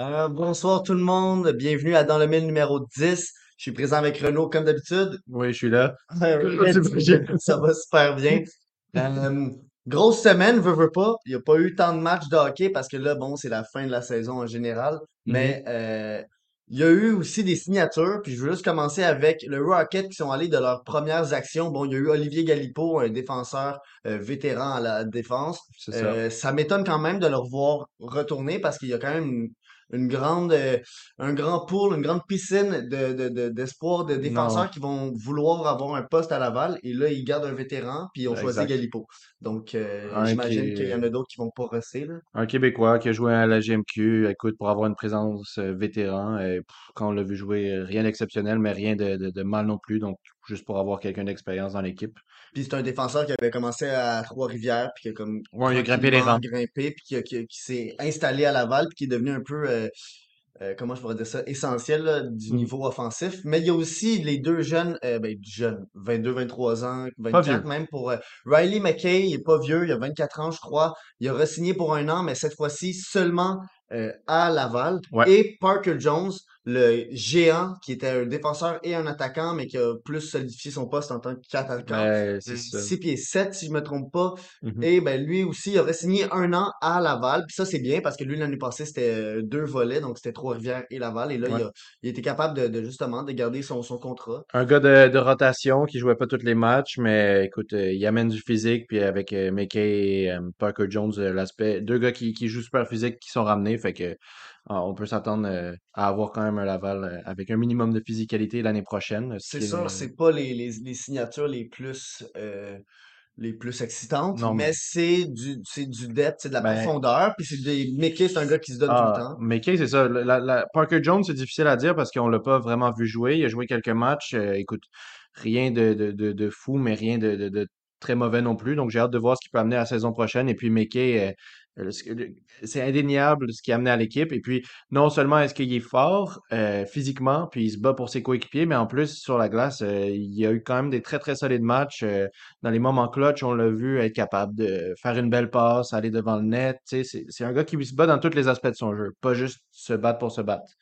Euh, bonsoir tout le monde, bienvenue à Dans le Mille numéro 10. Je suis présent avec Renaud comme d'habitude. Oui, je suis là. Ça va super bien. Euh, grosse semaine, veux, veux pas. Il n'y a pas eu tant de matchs de hockey parce que là, bon, c'est la fin de la saison en général. Mais euh, il y a eu aussi des signatures. Puis je veux juste commencer avec le Rocket qui sont allés de leurs premières actions. Bon, il y a eu Olivier Galipo, un défenseur euh, vétéran à la défense. Ça. Ça m'étonne quand même de le revoir retourner parce qu'il y a quand même une, une grande, euh, un grand pool, une grande piscine de, de, de- d'espoir de défenseurs Non. qui vont vouloir avoir un poste à Laval. Et là, ils gardent un vétéran, puis ils ont choisi Exact. Galipo. Donc, euh, j'imagine qui- qu'il y en a d'autres qui vont pas rester, là. Un Québécois qui a joué à la GMQ, écoute, pour avoir une présence euh, vétéran, et, pff, quand on l'a vu jouer, rien d'exceptionnel, mais rien de, de, de mal non plus, donc juste pour avoir quelqu'un d'expérience dans l'équipe. Puis c'est un défenseur qui avait commencé à Trois-Rivières, puis qui a comme Ouais, il a grimpé les rangs. grimpé, puis qui, a- qui, qui s'est installé à Laval, puis qui est devenu un peu, euh, euh, comment je pourrais dire ça, essentiel là, du Mm. niveau offensif. Mais il y a aussi les deux jeunes, euh, ben jeunes, 22, 23 ans, Pas 24 vieux. même pour euh, Riley McKay, il est pas vieux, il a 24 ans je crois. Il a re-signé pour un an, mais cette fois-ci seulement à Laval. Ouais. Et Parker Jones, le géant, qui était un défenseur et un attaquant, mais qui a plus solidifié son poste en tant qu'attaquant. Ouais, Euh, c'est ça. 6 pieds 7, si je me trompe pas. Mhm. Et ben lui aussi, il aurait signé un an à Laval. Puis ça, c'est bien parce que lui, l'année passée, c'était euh, deux volets, donc c'était Trois-Rivières et Laval. Et là, il, a, il était capable de, de justement de garder son, son contrat. Un gars de, de rotation qui jouait pas tous les matchs, mais écoute, euh, il amène du physique, puis avec McKay et Parker Jones, l'aspect, deux gars qui, qui jouent super physique, qui sont ramenés, fait que on peut s'attendre euh, à avoir quand même un Laval euh, avec un minimum de physicalité l'année prochaine. ce C'est sûr, c'est pas les, les, les signatures les plus euh, les plus excitantes, Non, mais mais- c'est du c'est du depth, c'est de la Ben- profondeur. Puis c'est des Mickey, c'est un gars qui se donne tout le Ah, temps. McKay, c'est ça. La- la- Parker Jones, c'est difficile à dire parce qu'on l'a pas vraiment vu jouer. Il a joué quelques matchs. euh, écoute, rien de, de, de, de fou, mais rien de, très mauvais non plus. Donc, j'ai hâte de voir ce qu'il peut amener à la saison prochaine. Et puis, euh, euh, c'est indéniable ce qu'il a amené à l'équipe. Et puis, non seulement est-ce qu'il est fort euh, physiquement, puis il se bat pour ses coéquipiers, mais en plus, sur la glace, euh, il y a eu quand même des très, très solides matchs. euh, dans les moments clutch, on l'a vu être capable de faire une belle passe, aller devant le net. C'est un gars qui se bat dans tous les aspects de son jeu, pas juste se battre pour se battre.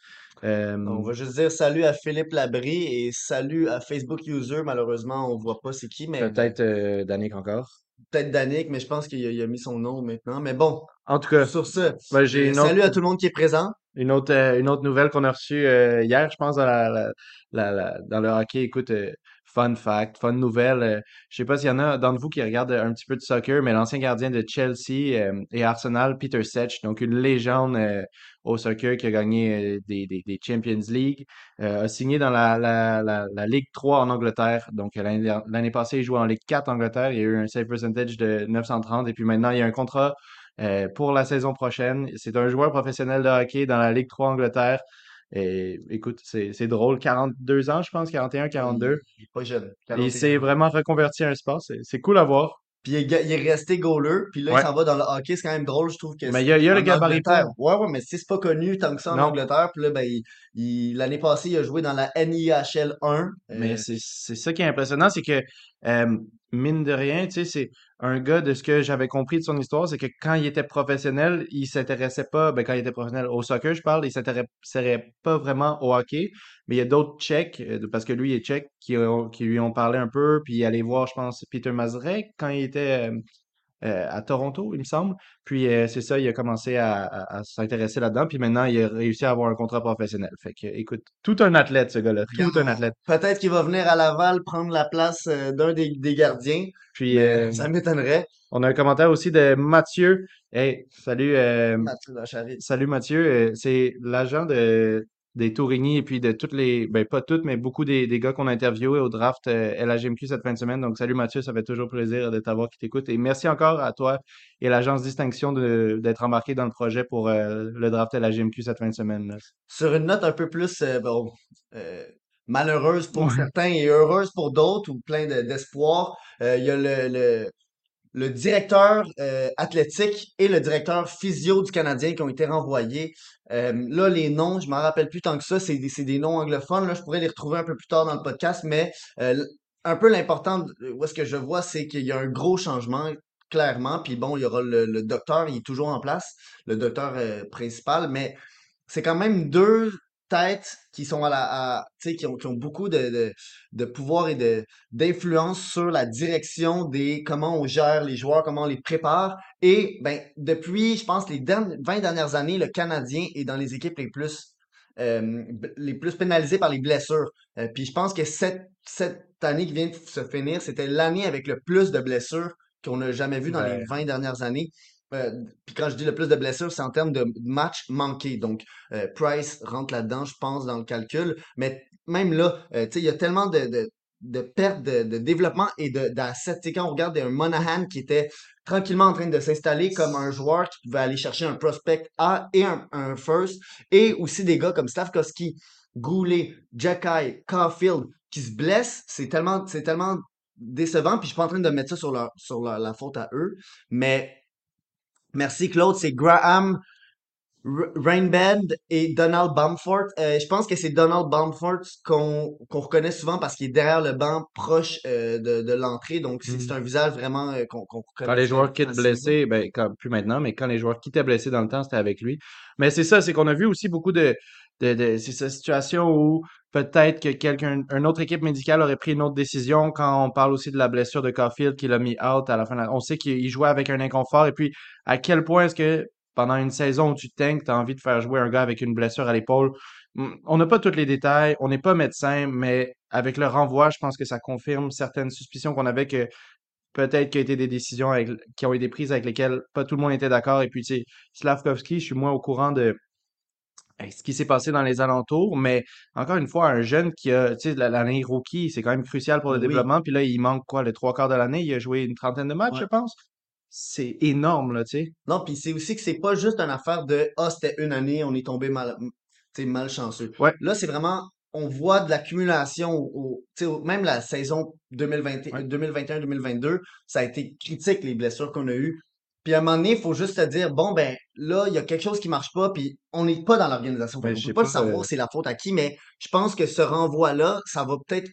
Euh, On va juste dire salut à Philippe Labrie et salut à Facebook User. Malheureusement, on voit pas c'est qui, mais Peut-être euh, Danick encore. peut-être Danick, mais je pense qu'il a, mis son nom maintenant. Mais bon, En tout cas, sur ce, ben, j'ai salut à tout le monde qui est présent. une autre, euh, une autre nouvelle qu'on a reçue hier, je pense, dans, la, la- la- la- dans le hockey. Écoute, fun fact, fun nouvelle. euh, je sais pas s'il y en a d'entre vous qui regardent un petit peu de soccer, mais l'ancien gardien de Chelsea euh, et Arsenal, Peter Sech, donc une légende euh, au soccer qui a gagné euh, des, des, Champions League, a signé dans la, la, la, Ligue 3 en Angleterre. Donc l'année passée, il jouait en Ligue 4 en Angleterre. Il y a eu un save percentage de 930 et puis maintenant, il y a un contrat pour la saison prochaine. C'est un joueur professionnel de hockey dans la Ligue 3 Angleterre. Et écoute, c'est drôle. 42 ans, je pense, 41, 42. Il est pas jeune. Il 41. s'est vraiment reconverti à un sport. C'est cool à voir. Puis il est, il est resté goaler, puis là, Ouais. il s'en va dans le hockey. C'est quand même drôle, je trouve que Mais il y a, il y a le gabarit. Ouais, ouais, mais c'est c'est pas connu tant que ça en Non. Angleterre. Puis là, ben, il- l'année passée, il a joué dans la NIHL 1. Mais Euh, c'est c'est ça qui est impressionnant, c'est que euh, mine de rien, tu sais, c'est un gars de ce que j'avais compris de son histoire, c'est que quand il était professionnel, il s'intéressait pas, ben quand il était professionnel au soccer, je parle, il s'intéressait pas vraiment au hockey, mais il y a d'autres Tchèques, euh, parce que lui il est Tchèque, qui lui ont parlé un peu, puis il allait voir, je pense, Peter Mazurek quand il était euh, à Toronto, il me semble. Puis euh, c'est ça, il a commencé à, à- à s'intéresser là-dedans, puis maintenant il a réussi à avoir un contrat professionnel. Fait que, écoute, tout un athlète, ce gars-là, tout un athlète. peut-être qu'il va venir à Laval prendre la place euh, d'un des, des gardiens. Puis euh, ça m'étonnerait. On a un commentaire aussi de Mathieu. Hey, salut, euh, Mathieu salut Mathieu. C'est l'agent de des Tourigny et puis de toutes les, ben pas toutes, mais beaucoup des, des gars qu'on a interviewés au draft euh, LHMQ cette fin de semaine. Donc, salut Mathieu, ça fait toujours plaisir de t'avoir qui t'écoute. Et merci encore à toi et l'agence Distinction d'être embarqué dans le projet pour euh, le draft LHMQ cette fin de semaine. là. Sur une note un peu plus euh, bon, euh, malheureuse pour Ouais. certains et heureuse pour d'autres, ou plein de- d'espoir, il y a le, le, le directeur euh, athlétique et le directeur physio du Canadien qui ont été renvoyés. Euh, là, les noms, je m'en rappelle plus tant que ça, c'est des, des noms anglophones. Là, je pourrais les retrouver un peu plus tard dans le podcast, mais euh, un peu l'important, où est-ce que je vois, c'est qu'il y a un gros changement, clairement. Puis bon, il y aura le, le docteur, il est toujours en place, le docteur principal, mais c'est quand même deux têtes qui sont à la, à- qui ont, qui ont beaucoup de, de, de pouvoir et de, d'influence sur la direction des, comment on gère les joueurs, comment on les prépare. Et, ben, depuis, je pense, les dernières, 20 dernières années, le Canadien est dans les équipes les plus, euh, les plus pénalisées par les blessures. Euh, puis je pense que cette, cette année qui vient de se finir, c'était l'année avec le plus de blessures qu'on n'a jamais vu dans les Ben, 20 dernières années. Euh, puis quand je dis le plus de blessures, c'est en termes de matchs manqués. Donc, euh, Price rentre là-dedans, je pense, dans le calcul. Mais même là, euh, il y a tellement de, de, de pertes de, de développement et d'assets. Quand on regarde un Monahan qui était tranquillement en train de s'installer comme un joueur qui pouvait aller chercher un prospect A et un, un first, et aussi des gars comme Slavkovski, Goulet, Jacky, Caulfield qui se blessent, c'est tellement, tellement décevant. Puis je suis pas en train de mettre ça sur, leur, sur leur- la faute à eux, mais Merci Claude, c'est Graham Rainband et Donald Bamford. Euh, je pense que c'est Donald Bamford qu'on qu'on reconnaît souvent parce qu'il est derrière le banc, proche euh, de, de l'entrée. Donc c'est Mhm. un visage vraiment euh, qu'on qu'on Quand reconnaît les joueurs quittent blessés, ben, quand, plus maintenant, mais quand les joueurs quittaient blessés dans le temps, c'était avec lui. Mais c'est ça, c'est qu'on a vu aussi beaucoup de, de, de c'est cette situation où peut-être que quelqu'un, une autre équipe médicale aurait pris une autre décision quand on parle aussi de la blessure de Caulfield qui l'a mis out à la fin. de la- On sait qu'il jouait avec un inconfort et puis à quel point est-ce que pendant une saison où tu tanks, tu as envie de faire jouer un gars avec une blessure à l'épaule? Hum, On n'a pas tous les détails, on n'est pas médecin, mais avec le renvoi, je pense que ça confirme certaines suspicions qu'on avait que peut-être qu'il y a été des décisions avec- qui ont été prises avec lesquelles pas tout le monde était d'accord. Et puis, tu sais, Slavkovski, je suis moins au courant de ce qui s'est passé dans les alentours, mais encore une fois, un jeune qui a, tu sais, la- l'année rookie, c'est quand même crucial pour le Oui, développement. Puis là, il manque quoi, le trois quarts de l'année? Il a joué une trentaine de matchs, ouais. je pense. C'est énorme, là, tu sais. Non, puis c'est aussi que c'est pas juste une affaire de ah c'était une année, on est tombé mal, tu sais, malchanceux. Ouais. Là, c'est vraiment on voit de l'accumulation au, au- tu sais, au- même la saison 2020 Ouais. 2021-2022, ça a été critique les blessures qu'on a eues. Puis à un moment donné, il faut juste se dire bon ben là, il y a quelque chose qui marche pas, puis on n'est pas dans l'organisation. Ben, qu'on je peut pas le savoir c'est la faute à qui, mais je pense que ce renvoi-là, ça va peut-être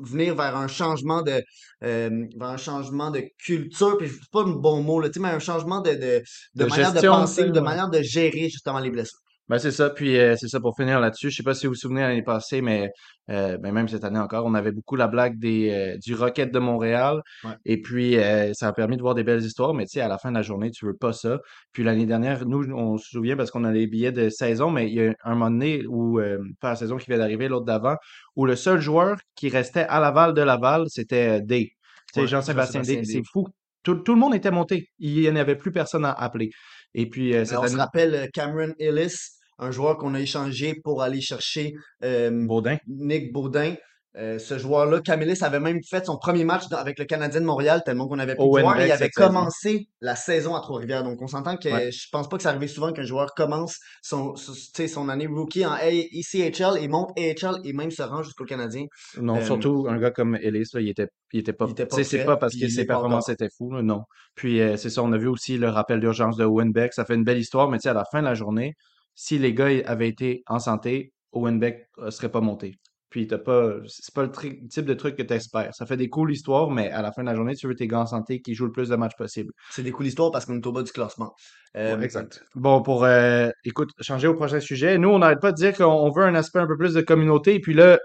venir vers un changement de euh, vers un changement de culture puis c'est pas le bon mot là, mais un changement de, de, de de manière de gestion, penser de manière de gérer justement les blessures. Ben, c'est ça. Puis euh, c'est ça pour finir là-dessus. Je sais pas si vous vous souvenez l'année passée, mais euh, ben, même cette année encore, on avait beaucoup la blague des euh, du Rocket de Montréal. Ouais. Et puis euh, ça a permis de voir des belles histoires, mais tu sais, à la fin de la journée, tu veux pas ça. Puis l'année dernière, nous, on se souvient parce qu'on a les billets de saison, mais il y a un moment donné où, euh, pas la saison qui vient d'arriver, l'autre d'avant, où le seul joueur qui restait à Laval de Laval, c'était euh, Day. Tu sais, Ouais, Jean-Sébastien Day. C'est fou. Tout, tout le monde était monté. Il n'y en avait plus personne à appeler. Et puis euh, Alors, on se rappelle Cameron Ellis, un joueur qu'on a échangé pour aller chercher euh, Baudin. Nick Baudin. Euh, ce joueur-là, Camillus avait même fait son premier match dans- avec le Canadien de Montréal, tellement qu'on avait Owen joueurs, et il avait saison. commencé la saison à Trois-Rivières. Donc, on s'entend que Ouais. je pense pas que ça arrive souvent qu'un joueur commence son, son, année rookie en ECHL et monte AHL et même se rend jusqu'au Canadien. Non, Euh, surtout un gars comme Ellis, là, il était, il était pas. c'est pas parce que ses performances étaient fous, là, non. Puis euh, c'est ça, on a vu aussi le rappel d'urgence de Owen Beck. Ça fait une belle histoire, mais tu sais, à la fin de la journée, si les gars avaient été en santé, Owen Beck euh, serait pas monté. Puis t'as pas, c'est pas le type de truc que t'espères. Ça fait des cool histoires, mais à la fin de la journée, tu veux tes gars en santé qui jouent le plus de matchs possible. C'est des coups d'histoire parce qu'on est au bas du classement. Euh, Ouais, exact. Bon, pour, euh, écoute, changer au prochain sujet. Nous, on n'arrête pas de dire qu'on on veut un aspect un peu plus de communauté. Et puis là,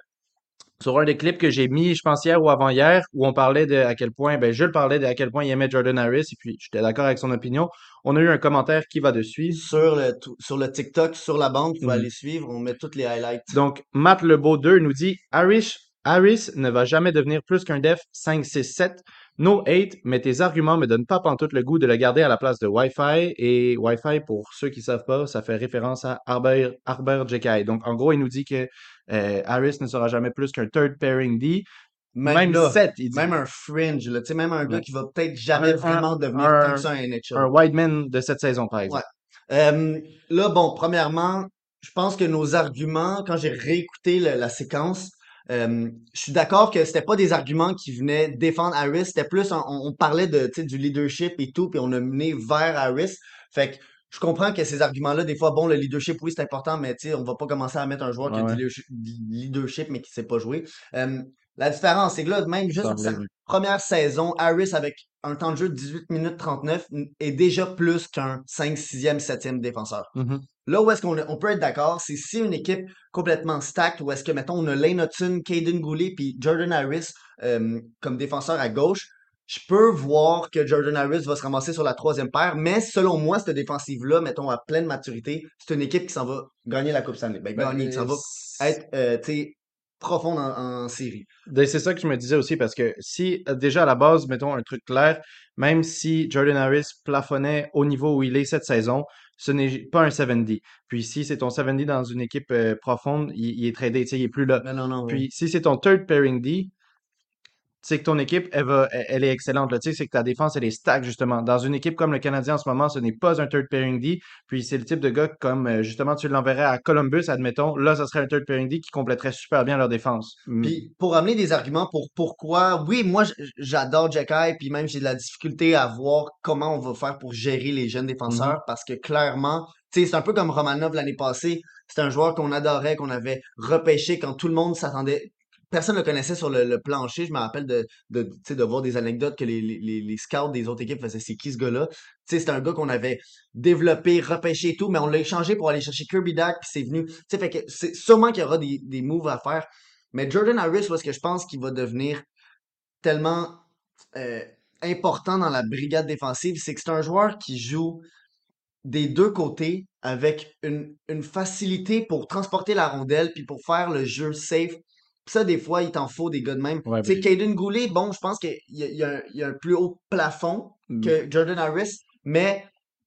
sur un des clips que j'ai mis, je pense hier ou avant-hier, où on parlait de à quel point, ben, je le parlais de à quel point il aimait Jordan Harris, et puis j'étais d'accord avec son opinion. On a eu un commentaire qui va dessus. sur le, sur le TikTok, sur la bande, vous pouvez Mhm. aller suivre. On met toutes les highlights. Donc, Matt Lebeau 2 nous dit Harris, Harris ne va jamais devenir plus qu'un def 5-6-7. No hate, mais tes arguments me donnent pas pantoute le goût de le garder à la place de Wi-Fi. Et Wi-Fi, pour ceux qui savent pas, ça fait référence à Arbor, Arbor JKI. Donc, en gros, il nous dit que euh, Harris ne sera jamais plus qu'un third pairing D. Même, Même là, 7, il dit. même un fringe, là, tu sais, même un gars Ouais. qui va peut-être jamais Un- vraiment un- devenir un- comme ça un NHL. Un Wideman de cette saison, par exemple. Euh, là, bon, premièrement, je pense que nos arguments, quand j'ai réécouté le- la séquence, euh, je suis d'accord que c'était pas des arguments qui venaient défendre Harris, c'était plus, on, on parlait de, tu sais, du leadership et tout, puis on a mené vers Harris. Fait que je comprends que ces arguments-là, des fois, bon, le leadership, oui, c'est important, mais tu sais, on va pas commencer à mettre un joueur qui a Ouais, du leadership, mais qui sait pas jouer. Euh, la différence, c'est que là, même juste sa première saison, Harris avec un temps de jeu de 18 minutes 39 n- est déjà plus qu'un 5, 6e, 7e défenseur. Mhm. Là où est-ce qu'on on peut être d'accord, c'est si une équipe complètement stacked, où est-ce que, mettons, on a Lane Hudson, Caden Goulet, puis Jordan Harris euh, comme défenseur à gauche, je peux voir que Jordan Harris va se ramasser sur la troisième paire, mais selon moi, cette défensive-là, mettons, à pleine maturité, c'est une équipe qui s'en va gagner la Coupe Stanley. Ben, Ben, gagner, qui s'en va être, euh, tu sais, profonde en, en série. Ben, c'est ça que je me disais aussi, parce que si, déjà à la base, mettons un truc clair, même si Jordan Harris plafonnait au niveau où il est cette saison, ce n'est pas un 7D. Puis si c'est ton 7D dans une équipe euh, profonde, il, il est tradé, il est plus là. Mais non, non, Puis si c'est ton third pairing D, c'est que ton équipe, elle, va, elle, elle est excellente. Là. Tu sais, c'est que ta défense, elle est stack, justement. Dans une équipe comme le Canadien en ce moment, ce n'est pas un third pairing D. Puis c'est le type de gars comme, euh, justement, tu l'enverrais à Columbus, admettons. Là, ça serait un third pairing D qui compléterait super bien leur défense. Mm. Puis pour amener des arguments pour pourquoi, oui, moi j'adore Jacky, puis même j'ai de la difficulté à voir comment on va faire pour gérer les jeunes défenseurs parce que clairement, tu sais, c'est un peu comme Romanov l'année passée. C'est un joueur qu'on adorait, qu'on avait repêché quand tout le monde s'attendait. Personne ne le connaissait sur le, plancher. Je me rappelle de, de, voir des anecdotes que les, les, les- scouts des autres équipes faisaient. C'est qui ce gars-là? C'est un gars qu'on avait développé, repêché et tout, mais on l'a échangé pour aller chercher Kirby Dack, puis c'est venu. Fait que c'est sûrement qu'il y aura des, des moves à faire. Mais Jordan Harris, est-ce que je pense qu'il va devenir tellement euh, important dans la brigade défensive, c'est que c'est un joueur qui joue des deux côtés avec une, une facilité pour transporter la rondelle puis pour faire le jeu safe. Ça, des fois, il t'en faut des gars de même. Ouais, tu sais, Caden Goulet, bon, je pense qu'il y y, a un- il y a un plus haut plafond Mm. que Jordan Harris, mais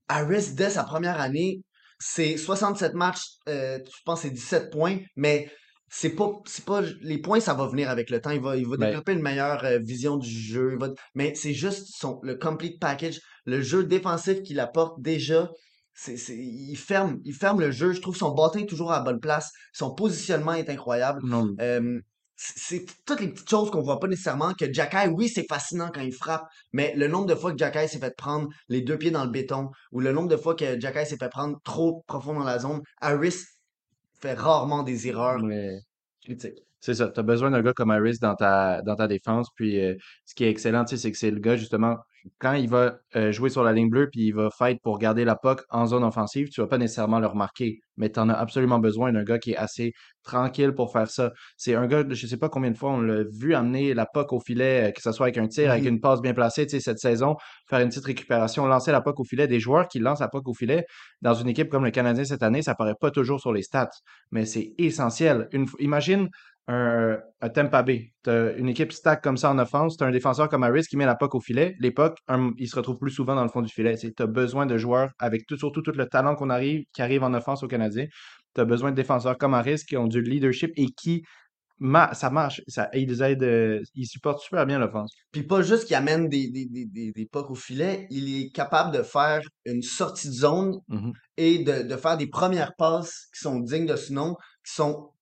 Harris, dès sa première année, c'est 67 matchs, euh, je pense que c'est 17 points, mais c'est pas, pas, les points, ça va venir avec le temps. Il va, il va Ben- développer une meilleure euh, vision du jeu. il va- mais c'est juste son, le complete package, le jeu défensif qu'il apporte déjà. C'est, c'est, il ferme, il ferme le jeu. Je trouve son bâton est toujours à la bonne place. Son positionnement est incroyable. Non, Euh, c'est c'est toutes les petites choses qu'on voit pas nécessairement. Que Jacky, oui, c'est fascinant quand il frappe, mais le nombre de fois que Jacky s'est fait prendre les deux pieds dans le béton, ou le nombre de fois que Jacky s'est fait prendre trop profond dans la zone, Harris fait rarement des erreurs mais- critiques. C'est ça. Tu as besoin d'un gars comme Harris dans ta, dans ta défense. Puis euh, ce qui est excellent, c'est que c'est le gars, justement, quand il va euh, jouer sur la ligne bleue puis il va fight pour garder la puck en zone offensive, tu vas pas nécessairement le remarquer. Mais tu en as absolument besoin d'un gars qui est assez tranquille pour faire ça. C'est un gars, je sais pas combien de fois on l'a vu amener la puck au filet, euh, que ce soit avec un tir, avec Mhm. une passe bien placée, tu sais, cette saison, faire une petite récupération, lancer la puck au filet. Des joueurs qui lancent la puck au filet dans une équipe comme le Canadien cette année, ça paraît pas toujours sur les stats, mais c'est essentiel. Une, imagine un, un Tampa Bay. T'as une équipe stack comme ça en offense, t'as un défenseur comme Harris qui met la puck au filet. Les un- il se retrouve plus souvent dans le fond du filet. Tu as besoin de joueurs avec tout, surtout tout le talent qu'on arrive, qui arrive en offense au Canadien. Tu as besoin de défenseurs comme Harris qui ont du leadership et qui, ma- ça marche. Ça, ils aident, euh, ils supportent super bien l'offense. Puis pas juste qu'il amène des, des, des, des, pucks au filet, il est capable de faire une sortie de zone Mhm. et de, de faire des premières passes qui sont dignes de ce nom, qui sont,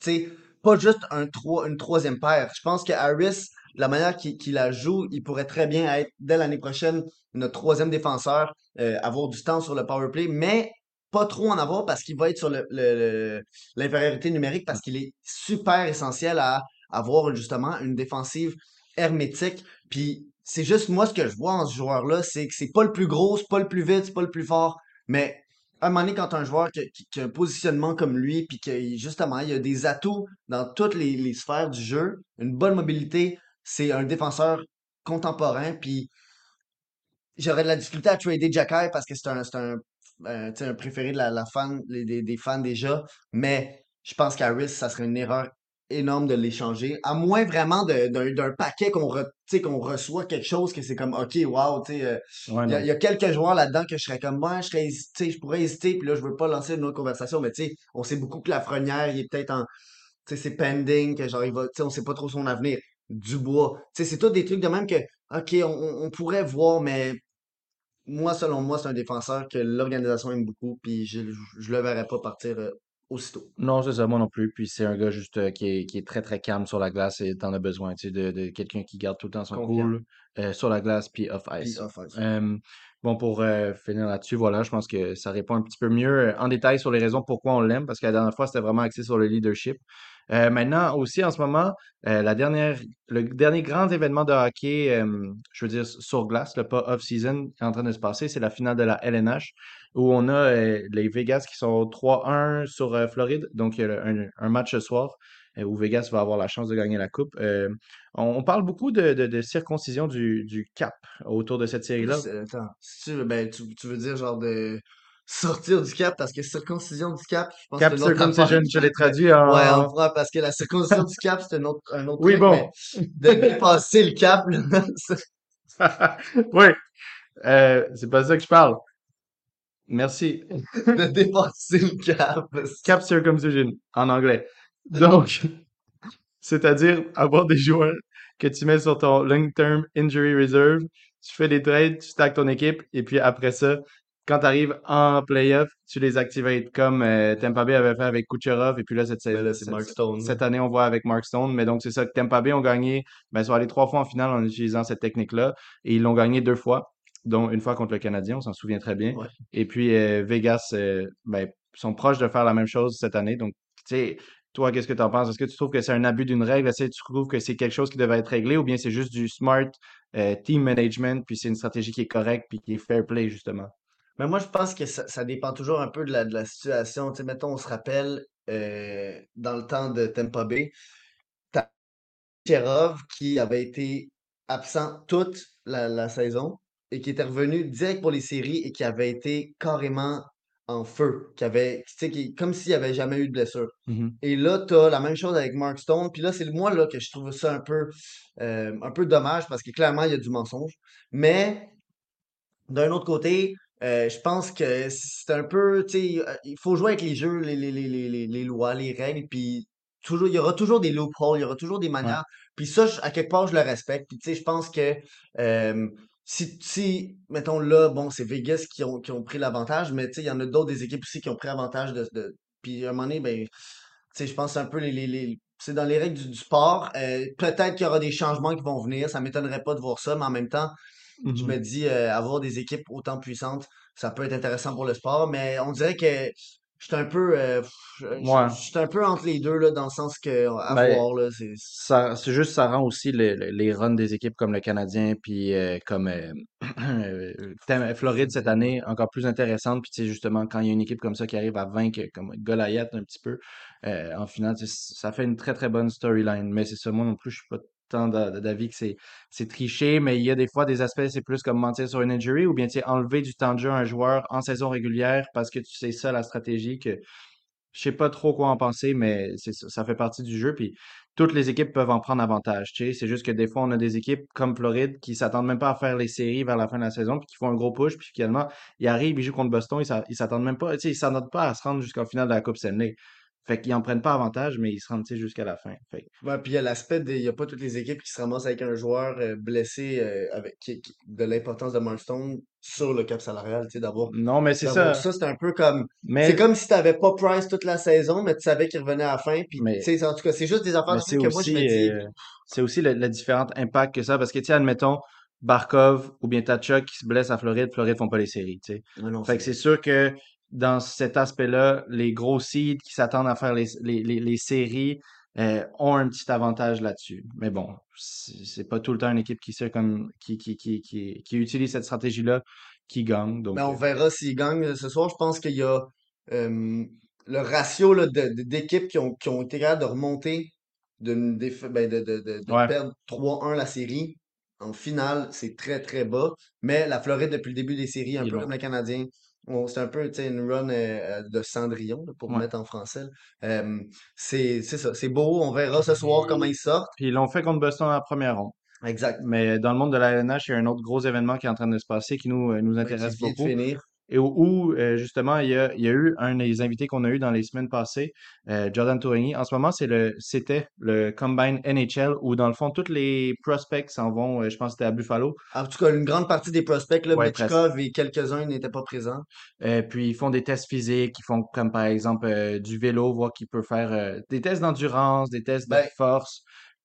tu sais, pas juste un trois, une troisième paire. Je pense que Harris, la manière qu'il qu'il la joue, il pourrait très bien être, dès l'année prochaine, notre troisième défenseur, euh, avoir du temps sur le power play, mais pas trop en avoir parce qu'il va être sur le, le- le- l'infériorité numérique parce qu'il est super essentiel à avoir justement une défensive hermétique. Puis c'est juste moi ce que je vois en ce joueur-là, c'est que c'est pas le plus gros, c'est pas le plus vite, c'est pas le plus fort, mais à un moment donné, quand un joueur qui, a un positionnement comme lui, puis que justement, il a des atouts dans toutes les, sphères du jeu, une bonne mobilité, c'est un défenseur contemporain, puis j'aurais de la difficulté à trader Jacky parce que c'est un, euh, un préféré la, fan, des fans déjà, mais je pense qu'Harris, ça serait une erreur énorme de l'échanger, à moins vraiment d'un paquet qu'on re- qu'on reçoit quelque chose que c'est comme, OK, wow, tu sais, euh, Ouais, il y, a- y quelques joueurs là-dedans que je serais comme, moi, je serais je pourrais hésiter, puis là, je veux pas lancer une autre conversation, mais tu sais, on sait beaucoup que Lafrenière, il est peut-être en, tu sais, c'est pending, que genre, il va, on sait pas trop son avenir. Dubois, tu sais, c'est tout des trucs de même que, OK, on, on- on pourrait voir, mais moi, selon moi, c'est un défenseur que l'organisation aime beaucoup, puis je, je, je le verrais pas partir euh, aussitôt. Non, c'est ça, moi non plus. Puis c'est un gars juste euh, qui est, qui est très très calme sur la glace et t'en as besoin, tu sais, de, de quelqu'un qui garde tout le temps son Confiant. cool euh, sur la glace puis off Puis ice. off-ice. Euh, bon, pour euh, finir là-dessus, voilà, je pense que ça répond un petit peu mieux en détail sur les raisons pourquoi on l'aime, parce que la dernière fois, c'était vraiment axé sur le leadership. Euh, maintenant, aussi, en ce moment, euh, la dernière, le dernier grand événement de hockey, je veux dire sur glace, le pas off-season, qui est en train de se passer, c'est la finale de la LNH, où on a euh, les Vegas qui sont 3-1 sur Floride. Donc, il y a un, match ce soir où Vegas va avoir la chance de gagner la coupe. On, parle beaucoup de, circoncision du, du cap autour de cette série-là. Attends, si tu ben, tu veux dire genre de sortir du cap, parce que circoncision du cap, je pense que Cap c'est autre circumcision, affaire. je l'ai traduit Ouais, en... fera, parce que la circoncision du cap, c'est un autre, un autre Oui, truc, bon. mais de dépasser le cap, là, oui, euh, c'est pas ça que je parle. Merci. de dépasser le cap. c'est- Cap circumcision en anglais. Donc, c'est-à-dire avoir des joueurs que tu mets sur ton long-term injury reserve, tu fais des trades, tu stacks ton équipe, et puis après ça, quand tu arrives en playoff, tu les activates comme euh, Tampa Bay avait fait avec Kucherov, et puis là, cette, Ben là, cette- Mark Stone. cette année, on voit avec Mark Stone, mais donc c'est ça que Tampa Bay ont gagné, ben, ils sont allés trois fois en finale en utilisant cette technique-là, et ils l'ont gagné deux fois, dont une fois contre le Canadien, on s'en souvient très bien. Ouais. Et puis euh, Vegas, euh, ben, sont proches de faire la même chose cette année. Donc, tu sais, toi, qu'est-ce que tu en penses? Est-ce que tu trouves que c'est un abus d'une règle? Est-ce que tu trouves que c'est quelque chose qui devrait être réglé ou bien c'est juste du smart euh, team management, puis c'est une stratégie qui est correcte, puis qui est fair play, justement? Mais moi, je pense que ça, ça dépend toujours un peu de la, de la situation. Tu sais, mettons, on se rappelle, euh, dans le temps de Tampa Bay, t'as Kucherov qui avait été absent toute la, la saison et qui était revenu direct pour les séries et qui avait été carrément en feu, qui avait, tu sais, qui, comme s'il n'y avait jamais eu de blessure. Mhm. Et là, tu as la même chose avec Mark Stone. Puis là, c'est moi là, que je trouve ça un peu, euh, un peu dommage parce que clairement, il y a du mensonge. Mais d'un autre côté, euh, je pense que c'est un peu, tu sais, euh, il faut jouer avec les jeux, les, les, les, les, les- lois, les règles, puis toujours, il y aura toujours des loopholes, il y aura toujours des manières. Puis ça, je- à quelque part, je le respecte. Puis tu sais, je pense que euh, si, si, mettons là, bon, c'est Vegas qui ont, qui ont pris l'avantage, mais tu sais, il y en a d'autres des équipes aussi qui ont pris l'avantage de, de. Puis à un moment donné, ben, tu sais, je pense un peu les, les, les- c'est dans les règles du, du sport. Euh, peut-être qu'il y aura des changements qui vont venir. Ça m'étonnerait pas de voir ça, mais en même temps, je me dis, euh, avoir des équipes autant puissantes, ça peut être intéressant pour le sport, mais on dirait que je suis un peu, euh, pff, je Ouais. je- je suis un peu entre les deux, là, dans le sens que, à Ben, voir, là, c'est, c'est juste, ça rend aussi le- le- les runs des équipes comme le Canadien, puis euh, comme euh, Floride cette année, encore plus intéressantes. Puis tu sais, justement, quand il y a une équipe comme ça qui arrive à vaincre comme Goliath un petit peu en finale, ça fait une très très bonne storyline. Mais c'est ça, moi non plus, je suis pas d'avis que c'est triché, mais il y a des fois des aspects, c'est plus comme mentir sur une injury ou bien enlever du temps de jeu à un joueur en saison régulière parce que tu sais ça la stratégie que je sais pas trop quoi en penser, mais ça, fait partie du jeu. Puis toutes les équipes peuvent en prendre avantage. C'est juste que des fois, on a des équipes comme Floride qui s'attendent même pas à faire les séries vers la fin de la saison, puis qui font un gros push, puis finalement, ils arrivent, ils jouent contre Boston, ils s'a- ils s'attendent même pas, ils s'attendent pas à se rendre jusqu'en finale de la Coupe Stanley. Fait qu'ils en prennent pas avantage, mais ils se rendent, tu jusqu'à la fin. Fait que- Ouais, puis il y a l'aspect des, il y a pas toutes les équipes qui se ramassent avec un joueur euh, blessé euh, avec qui- qui- de l'importance de Markstone sur le cap salarial, tu sais, d'avoir, Non, mais c'est ça. ça, c'est un peu comme, c'est comme si t'avais pas Price toute la saison, mais tu savais qu'il revenait à la fin, puis mais, tu en tout cas, c'est juste des affaires de que moi je me dis, euh, c'est aussi le, le différent impact que ça, parce que, tu sais, admettons, Barkov ou bien Tachuk qui se blesse à Floride, Floride font pas les séries, tu sais. Fait que c'est sûr que dans cet aspect-là, les gros seeds qui s'attendent à faire les, les, les, les séries euh, ont un petit avantage là-dessus. Mais bon, c'est pas tout le temps une équipe qui, sait comme, qui, qui, qui, qui, qui utilise cette stratégie-là qui gagne. Donc, Mais on euh, verra s'ils gagnent euh, ce soir. Je pense qu'il y a euh, le ratio d'équipes qui ont, qui ont été capables de remonter, ben, de, de, de, ouais, perdre 3-1 la série. En finale, c'est très très bas. Mais la Floride, depuis le début des séries, un peu comme les Canadiens, on- c'est un peu, une run euh, de Cendrillon, là, pour Ouais. mettre en français. là. Euh, c'est c'est ça, c'est beau. On verra ce soir comment ils sortent. Puis ils l'ont fait contre Boston en la première ronde. Exact. Mais dans le monde de la LNH, il y a un autre gros événement qui est en train de se passer qui nous, euh, nous Ouais, qui intéresse vient de beaucoup. finir. Et où, euh, justement, il y a, il y a eu un des invités qu'on a eu dans les semaines passées, euh, Jordan Tourigny. En ce moment, c'est le, c'était le Combine NHL où, dans le fond, tous les prospects s'en vont, euh, je pense que c'était à Buffalo. En tout cas, une grande partie des prospects, là, Ouais, et quelques-uns n'étaient pas présents. Euh, puis ils font des tests physiques, ils font comme par exemple du vélo, voir qu'ils peuvent faire euh, des tests d'endurance, des tests de Ben- force.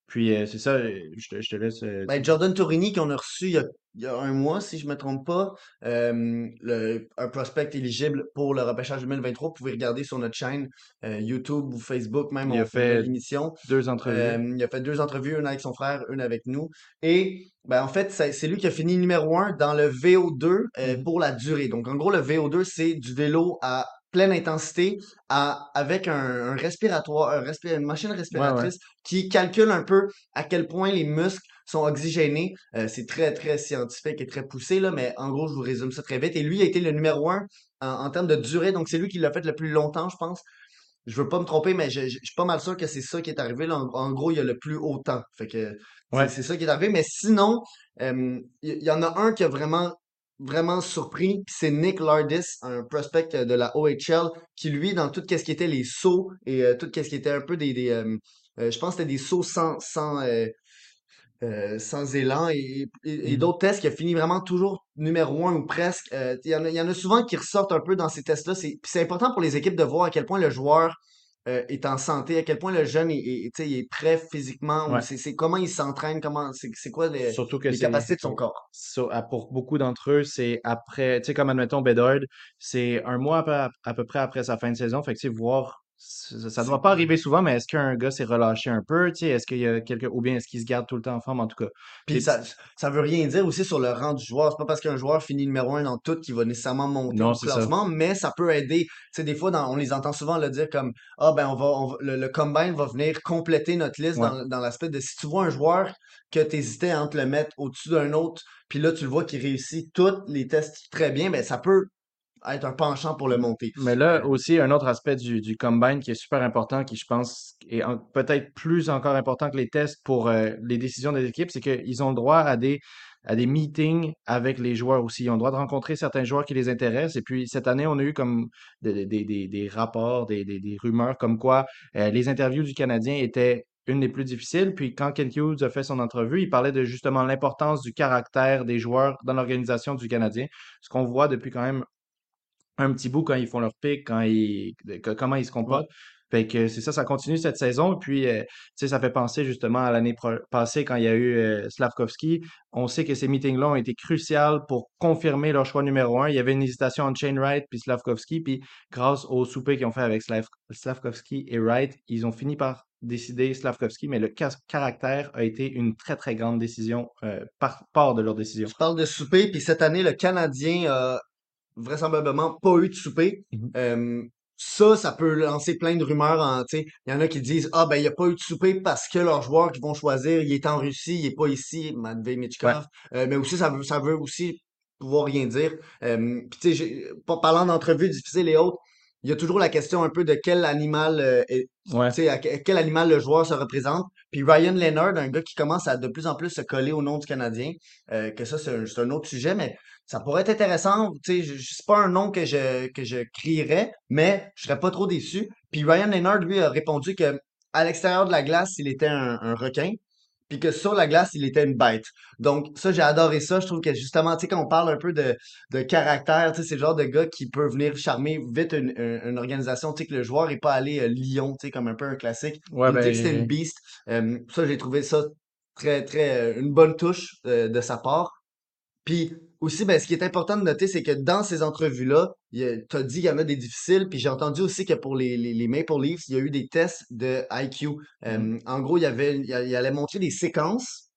Puis euh, c'est ça, je te, je te laisse. euh, Ben, Jordan Torini qu'on a reçu il y a, il y a un mois, si je me trompe pas, euh, le, un prospect éligible pour le repêchage 2023. Vous pouvez regarder sur notre chaîne euh, YouTube ou Facebook, même Il a on fait fait l'émission. deux entrevues. Euh, il a fait deux entrevues, une avec son frère, une avec nous. Et ben, en fait, c'est c'est lui qui a fini numéro un dans le VO2 euh, Mhm. pour la durée. Donc, en gros, le VO2, c'est du vélo à pleine intensité à, avec un, un respiratoire, un respi- une machine respiratrice qui calcule un peu à quel point les muscles sont oxygénés. Euh, c'est très, très scientifique et très poussé, là, mais en gros, je vous résume ça très vite. Et lui a été le numéro un en, en termes de durée. Donc, c'est lui qui l'a fait le plus longtemps, je pense. Je veux pas me tromper, mais je, je- je suis pas mal sûr que c'est ça qui est arrivé. là. En, en gros, il y a le plus haut temps. Fait que c'est Ouais. c'est ça qui est arrivé. Mais sinon, euh, il y, y en a un qui a vraiment, vraiment surpris. C'est Nick Lardis, un prospect de la OHL, qui lui, dans tout ce qui était les sauts et euh, tout ce qui était un peu des, des euh, euh, je pense que c'était des sauts sans, sans, euh, sans élan et, et- et Mhm. d'autres tests qui a fini vraiment toujours numéro un ou presque. Il y, en a- il y en a souvent qui ressortent un peu dans ces tests-là. C'est important pour les équipes de voir à quel point le joueur euh, est en santé, à quel point le jeune est, est- tu sais, il est prêt physiquement, ou Ouais. c'est c'est comment il s'entraîne, comment c'est c'est quoi les, Surtout que les capacités de son corps? so- pour beaucoup d'entre eux, c'est après, tu sais, comme admettons Bedard, c'est un mois à peu, à peu près après sa fin de saison. Fait que voir, ça, ça doit pas arriver souvent, mais est-ce qu'un gars s'est relâché un peu, tu sais, est-ce qu'il y a quelque, ou bien est-ce qu'il se garde tout le temps en forme, en tout cas? Puis ça, ça veut rien dire aussi sur le rang du joueur. C'est pas parce qu'un joueur finit numéro un dans tout qu'il va nécessairement monter Non, au ça. classement, mais ça peut aider. Tu sais, des fois, dans- on les entend souvent le dire comme Ah ben on va, on va- le, le combine va venir compléter notre liste Ouais. dans, dans l'aspect de si tu vois un joueur que tu hésitais entre le mettre au-dessus d'un autre, puis là tu le vois qui réussit tous les tests très bien, ben ça peut être un penchant pour le monter. Mais là aussi, un autre aspect du, du combine qui est super important, qui je pense est peut-être plus encore important que les tests pour euh, les décisions des équipes, c'est qu'ils ont le droit à des, à des meetings avec les joueurs aussi. Ils ont le droit de rencontrer certains joueurs qui les intéressent. Et puis cette année, on a eu comme des, des, des, des rapports, des, des, des rumeurs comme quoi euh, les interviews du Canadien étaient une des plus difficiles. Puis quand Kent Hughes a fait son entrevue, il parlait de justement l'importance du caractère des joueurs dans l'organisation du Canadien. Ce qu'on voit depuis quand même un petit bout quand ils font leur pic, quand ils, que- comment ils se comportent. Fait que c'est ça, ça continue cette saison. Puis, euh, tu sais, ça fait penser justement à l'année passée quand il y a eu euh, Slavkovski. On sait que ces meetings-là ont été cruciaux pour confirmer leur choix numéro un. Il y avait une hésitation entre Shane Wright puis Slavkovski. Puis, grâce au souper qu'ils ont fait avec Slav- Slavkovski et Wright, ils ont fini par décider Slavkovski. Mais le caractère a été une très, très grande décision, euh, par part de leur décision. Tu parles de souper, puis cette année, le Canadien a vraisemblablement pas eu de souper. Euh, ça, ça peut lancer plein de rumeurs. En, tu sais, il y en a qui disent Ah, ben, il n'y a pas eu de souper parce que leur joueur qu'ils vont choisir, il est en Russie, il est pas ici, Matvei Michkov. Euh, mais aussi, ça veut, ça veut aussi pouvoir rien dire. Euh, puis, tu sais, parlant d'entrevues difficiles et autres, il y a toujours la question un peu de quel animal euh, est, Ouais. à que- quel animal le joueur se représente. Puis Ryan Leonard, un gars qui commence à de plus en plus se coller au nom du Canadien, euh, que ça, c'est un, autre sujet, mais ça pourrait être intéressant. Tu sais, c'est pas un nom que je, que je crierais, mais je serais pas trop déçu. Puis Ryan Leonard, lui, a répondu que à l'extérieur de la glace, il était un, un requin. Puis que sur la glace, il était une bête. Donc, ça, j'ai adoré ça. Je trouve que justement, tu sais, quand on parle un peu de, de caractère, tu sais, c'est le genre de gars qui peut venir charmer vite une, une, une organisation. Tu sais, que le joueur est pas allé euh, Lyon, tu sais, comme un peu un classique. Ouais, ben, que c'était une beast. Euh, ça, j'ai trouvé ça très, très, euh, une bonne touche euh, de sa part. Puis aussi, ben, ce qui est important de noter, c'est que dans ces entrevues-là, tu as dit qu'il y en a des difficiles, puis j'ai entendu aussi que pour les, les, les Maple Leafs, il y a eu des tests de IQ. Euh, Mhm. En gros, il y avait, il, il allait montrer des séquences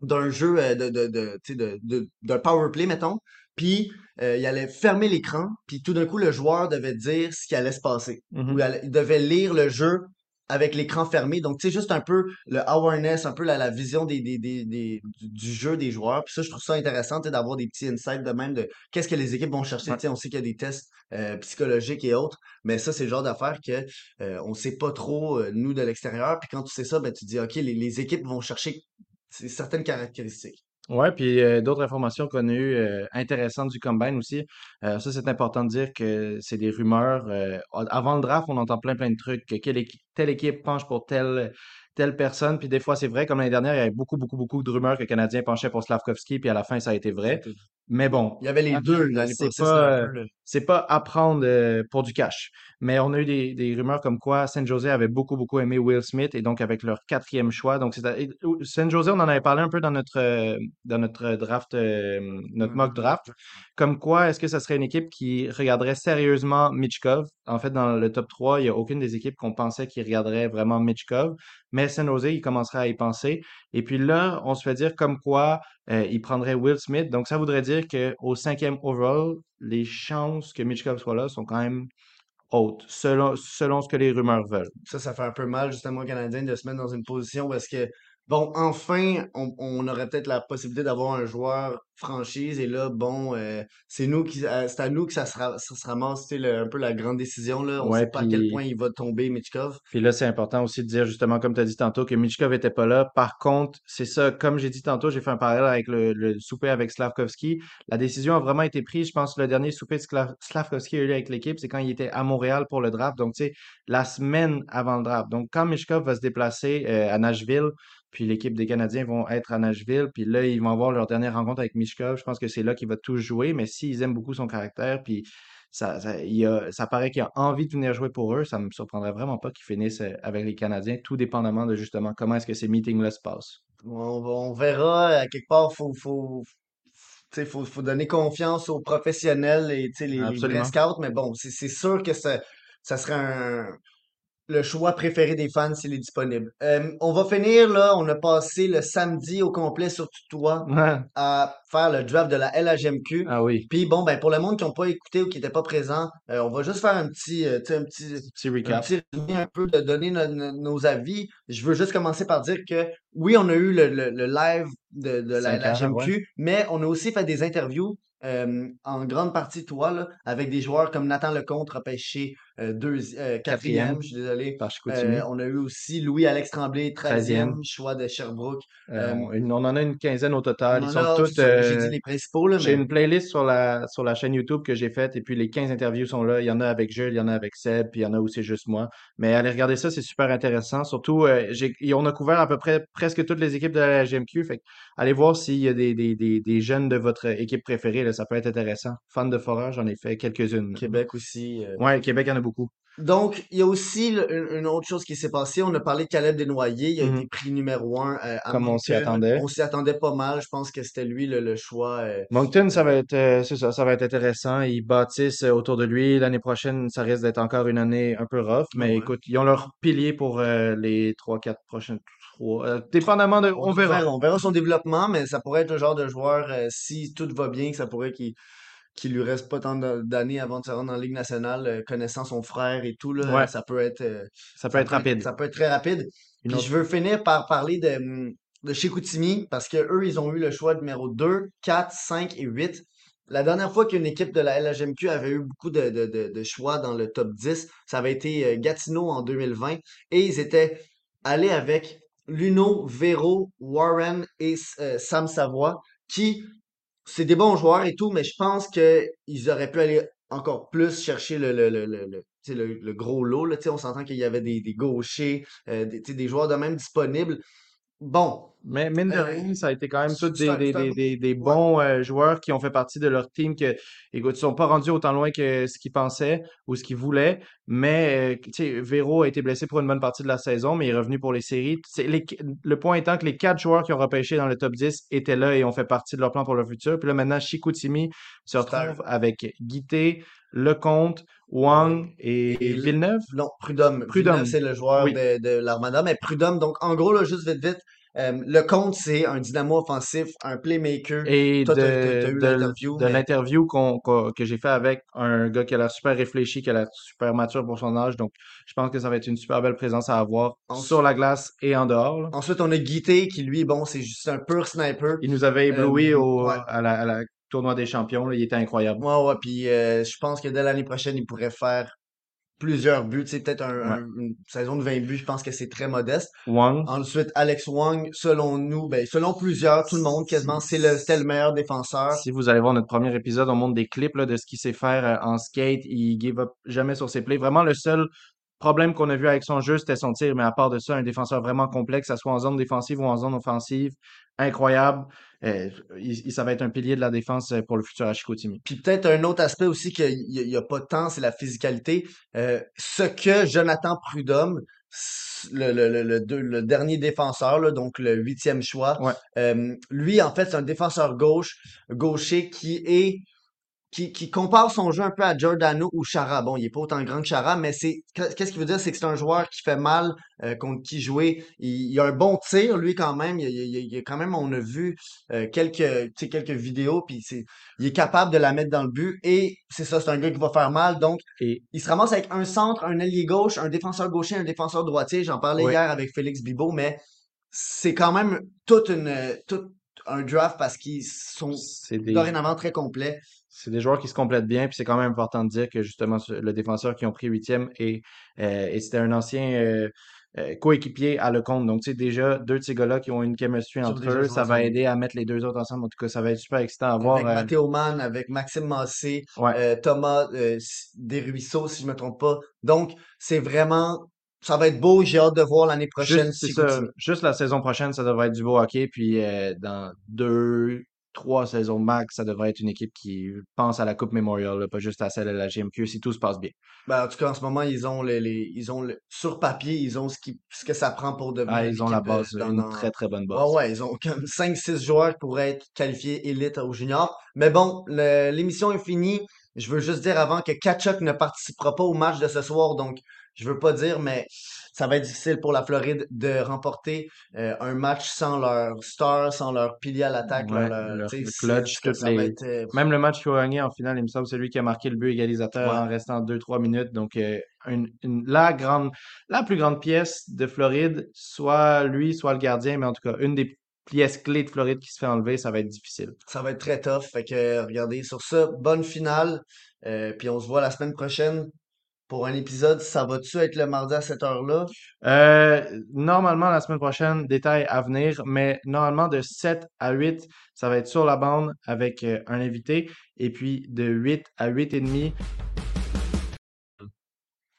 d'un jeu euh, de, de, de, tu sais, de, de, power play, mettons, puis euh, il allait fermer l'écran, puis tout d'un coup, le joueur devait dire ce qui allait se passer. Mhm. Ou il allait- il devait lire le jeu avec l'écran fermé. Donc, tu sais, juste un peu le awareness, un peu la, la vision des, des, des, des- du, du jeu des joueurs. Puis ça, je trouve ça intéressant, d'avoir des petits insights de même de qu'est-ce que les équipes vont chercher. Ouais. Sais, on sait qu'il y a des tests euh, psychologiques et autres, mais ça, c'est le genre d'affaires que euh, on sait pas trop, euh, nous, de l'extérieur. Puis quand tu sais ça, ben, tu dis, OK, les, les équipes vont chercher certaines caractéristiques. Ouais, puis euh, d'autres informations qu'on a eues euh, intéressantes du Combine aussi. Euh, ça, c'est important de dire que c'est des rumeurs. euh, avant le draft, on entend plein, plein de trucs. que quelle équi- telle équipe penche pour telle, telle personne. Puis des fois, c'est vrai, comme l'année dernière, il y avait beaucoup, beaucoup, beaucoup de rumeurs que le Canadien penchait pour Slavkovski, puis à la fin, ça a été vrai. Mais bon, Il y avait les deux c'est pas, c'est pas à prendre euh, pour du cash. Mais on a eu des, des rumeurs comme quoi San Jose avait beaucoup, beaucoup aimé Will Smith et donc avec leur quatrième choix. Donc, San Jose, on en avait parlé un peu dans notre, euh, dans notre draft, euh, notre mock draft. Comme quoi, est-ce que ça serait une équipe qui regarderait sérieusement Mitchkov? En fait, dans le top 3, il n'y a aucune des équipes qu'on pensait qui regarderait vraiment Mitchkov. Mais San Jose, il commencerait à y penser. Et puis là, on se fait dire comme quoi euh, il prendrait Will Smith. Donc, ça voudrait dire qu'au cinquième overall, les chances que Mitchkov soit là sont quand même hautes, selon, selon ce que les rumeurs veulent. Ça, ça fait un peu mal justement aux Canadiens de se mettre dans une position parce que, bon, enfin, on, on aurait peut-être la possibilité d'avoir un joueur franchise et là, bon, euh, c'est nous qui, euh, c'est à nous que ça sera, ça se ramasse, tu sais, le- un peu la grande décision là. On Ouais, sait pas à quel puis- point il va tomber, Mitchkov. Puis là, c'est important aussi de dire, justement, comme tu as dit tantôt, que Mitchkov était pas là. Par contre, c'est ça, comme j'ai dit tantôt, j'ai fait un parallèle avec le, le souper avec Slavkovski. La décision a vraiment été prise. Je pense que le dernier souper que Slav- Slavkovski a eu avec l'équipe, c'est quand il était à Montréal pour le draft. Donc, tu sais, la semaine avant le draft. Donc, quand Mitchkov va se déplacer euh, à Nashville, puis l'équipe des Canadiens vont être à Nashville, puis là, ils vont avoir leur dernière rencontre avec Mitchkov. Je pense que c'est là qu'il va tout jouer. Mais s'ils aiment beaucoup son caractère, puis ça, ça, il a- ça paraît qu'il a envie de venir jouer pour eux. Ça me surprendrait vraiment pas qu'il finisse euh, avec les Canadiens, tout dépendamment de justement comment est-ce que ces meetings-là se passent. On, verra, à quelque part, faut, faut, faut, faut donner confiance aux professionnels et, les, les scouts, mais bon, c'est c'est sûr que ça, ça serait un, le choix préféré des fans s'il est disponible. Euh, on va finir là, on a passé le samedi au complet sur toi Ouais. à faire le draft de la LHMQ. Ah oui, Puis bon, ben pour le monde qui n'ont pas écouté ou qui n'était pas présent, euh, on va juste faire un petit, euh, un petit, petit un recap. petit résumé un peu de donner no- no- nos avis. Je veux juste commencer par dire que oui, on a eu le, le- le live de, de la, GMQ, mais on a aussi fait des interviews euh, en grande partie toi là, avec des joueurs comme Nathan Lecomte repêché deux, euh, quatrième, Quatrième. je suis désolé. Par. Euh, on a eu aussi Louis-Alex Tremblay, 13e, Treizième. choix de Sherbrooke. Euh, euh, on, en a une quinzaine au total. Ils sont a- ça, J'ai euh, dit les principaux, là, J'ai mais une playlist sur la, sur la chaîne YouTube que j'ai faite et puis les 15 interviews sont là. Il y en a avec Jules, il y en a avec Seb, puis il y en a aussi juste moi. Mais allez regarder ça, c'est super intéressant. Surtout, euh, j'ai, et on a couvert à peu près presque toutes les équipes de la GMQ. Fait allez voir s'il y a des, des, des, des jeunes de votre équipe préférée. Là, ça peut être intéressant. Fan de forage, j'en ai fait quelques-unes. Québec aussi. euh. Ouais, Québec, il y en a beaucoup. Donc, il y a aussi le- une, autre chose qui s'est passée. On a parlé de Caleb Desnoyers. Il a Mhm. été pris numéro un euh, à Comme on s'y attendait. On s'y attendait pas mal. Je pense que c'était lui le, le choix. euh, Moncton, ça va être, euh, ça, ça va être intéressant. Ils bâtissent euh, autour de lui. L'année prochaine, ça risque d'être encore une année un peu rough. Mais Ouais. écoute, ils ont leur pilier pour euh, les trois, quatre prochaines, trois, euh, dépendamment de, on verra. On verra son développement, mais ça pourrait être le genre de joueur, euh, si tout va bien, que ça pourrait qu'il qu'il lui reste pas tant d'années avant de se rendre en Ligue nationale, euh, connaissant son frère et tout, là, Ouais. ça peut être, euh, Ça peut être rapide. Ça peut être très rapide. Puis autre- je veux finir par parler de, hum, de Chicoutimi parce que eux, ils ont eu le choix numéro 2, 4, 5 et 8. La dernière fois qu'une équipe de la LHMQ avait eu beaucoup de, de, de, de choix dans le top 10, ça avait été euh, Gatineau en 2020 et ils étaient allés avec Luno, Véro, Warren et euh, Sam Savoie qui, c'est des bons joueurs et tout, mais je pense qu'ils auraient pu aller encore plus chercher le, le, le, le, le, le- gros lot. Là, on s'entend qu'il y avait des, des gauchers, euh, des, des joueurs de même disponibles. Bon, Mais mine de Euh, rien, ça a été quand même tous des, un- des, c'est un- des, des, des bons euh, joueurs qui ont fait partie de leur team que, écoute, ils sont pas rendus autant loin que ce qu'ils pensaient ou ce qu'ils voulaient. Mais, euh, tu sais, Véro a été blessé pour une bonne partie de la saison, mais il est revenu pour les séries. Les- le point étant que les quatre joueurs qui ont repêché dans le top 10 étaient là et ont fait partie de leur plan pour le futur. Puis là, maintenant, Chicoutimi se retrouve avec Guité, Lecomte, Wang et, Et le- Villeneuve? Non, Prudhomme. Prudhomme. C'est le joueur Oui. de, de l'Armada, mais Prudhomme, donc en gros, là, juste vite, vite, euh, le compte, c'est un dynamo offensif, un playmaker. Et Toi, de, de- l'interview, mais- que j'ai fait avec un gars qui a l'air super réfléchi, qui a l'air super mature pour son âge. Donc, je pense que ça va être une super belle présence à avoir Ensuite- sur la glace et en dehors. là. Ensuite, on a Guité, qui lui, bon, c'est juste un pur sniper. Il nous avait ébloui Euh, au, ouais. à la, à la tournoi des champions. là. Il était incroyable. Ouais, ouais, puis euh, je pense que dès l'année prochaine, il pourrait faire plusieurs buts. Tu sais, peut-être un- Ouais. un- une saison de 20 buts, je pense que c'est très modeste. Wang, Ensuite, Alex Wong, selon nous, ben, selon plusieurs, tout le monde quasiment, c'est le, c'était le meilleur défenseur. si vous allez voir notre premier épisode, on montre des clips là, de ce qu'il sait faire euh, en skate. Il give up jamais sur ses plays. Vraiment, le seul problème qu'on a vu avec son jeu, c'était son tir. Mais à part de ça, un défenseur vraiment complexe, que ce soit en zone défensive ou en zone offensive, incroyable. Euh, il, il- ça va être un pilier de la défense euh, pour le futur à Chicoutimi. Puis peut-être un autre aspect aussi qu'il n'y a, pas tant, c'est la physicalité. Euh, ce que Jonathan Prudhomme, le, le, le, le, dernier défenseur, là, donc le huitième choix, Ouais. euh, lui, en fait, c'est un défenseur gauche, gaucher qui est qui, qui compare son jeu un peu à Giordano ou Chara. Bon, il est pas autant grand que Chara, mais c'est qu'est-ce qu'il veut dire, c'est que c'est un joueur qui fait mal euh, contre qui jouer. Il, il a un bon tir, lui quand même. Il, il, quand même, on a vu euh, quelques, quelques vidéos, puis c'est, il est capable de la mettre dans le but. Et c'est ça, c'est un gars qui va faire mal. Donc, Et il se ramasse avec un centre, un ailier gauche, un défenseur gaucher, un défenseur droitier. J'en parlais hier avec Félix Bibo, mais c'est quand même toute une, tout un draft parce qu'ils sont des, dorénavant très complets. C'est des joueurs qui se complètent bien. Puis c'est quand même important de dire que justement, le défenseur qui ont pris huitième et, euh, et c'était un ancien euh, euh, coéquipier à Lecomte. Donc, tu sais, déjà, deux de ces gars-là qui ont une chemistry entre eux, ça va aider à mettre les deux autres ensemble. En tout cas, ça va être super excitant à voir. avec euh, Matteo Mann, avec Maxime Massé, ouais. euh, Thomas Desruisseaux, si je me trompe pas. Donc, c'est vraiment, ça va être beau. J'ai hâte de voir l'année prochaine Juste, si ça, juste la saison prochaine, ça devrait être du beau hockey. Puis euh, dans deux, trois saisons max, ça devrait être une équipe qui pense à la Coupe Memorial, là, pas juste à celle de la GMQ, si tout se passe bien. Ben, en tout cas, en ce moment, ils ont les, les- ils ont le- sur papier, ils ont ce qui, ce que ça prend pour devenir Ah, ils ont la base, dans- une très très bonne base. Ouais, ouais, ils ont comme 5-6 joueurs qui pourraient être qualifiés élite au junior. Mais bon, l'émission est finie. Je veux juste dire avant que Kachuk ne participera pas au match de ce soir, donc je veux pas dire, mais ça va être difficile pour la Floride de remporter euh, un match sans leur star, sans leur pilier à l'attaque. Ouais, leur- leur- clutch, les- être, euh, Même le match qu'il a gagné en finale, il me semble, c'est lui qui a marqué le but égalisateur Ouais. en restant 2-3 minutes. Donc, euh, une, une- la grande, la plus grande pièce de Floride, soit lui, soit le gardien, mais en tout cas, une des pièces clés de Floride qui se fait enlever, ça va être difficile. Ça va être très tough. Fait que regardez, sur ça, bonne finale. Euh, puis on se voit la semaine prochaine pour un épisode. Ça va-tu être le mardi à cette heure-là? Euh, normalement, la semaine prochaine, détail à venir, mais normalement, de 7 à 8, ça va être sur la bande avec euh, un invité. Et puis, de 8 à 8 et demi.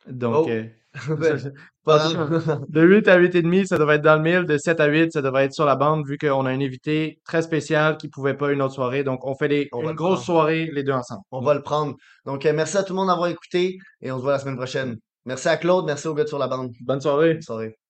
Donc, Oh. euh. de 8 à 8 et demi, ça devrait être dans le mille. De 7 à 8, ça devrait être sur la bande, vu qu'on a un invité très spécial qui pouvait pas une autre soirée. Donc, on fait On va une grosse soirée, les deux ensemble. On va le prendre. Donc, euh, merci à tout le monde d'avoir écouté et on se voit la semaine prochaine. Merci à Claude, merci aux gars de sur la bande. Bonne soirée. Bonne soirée.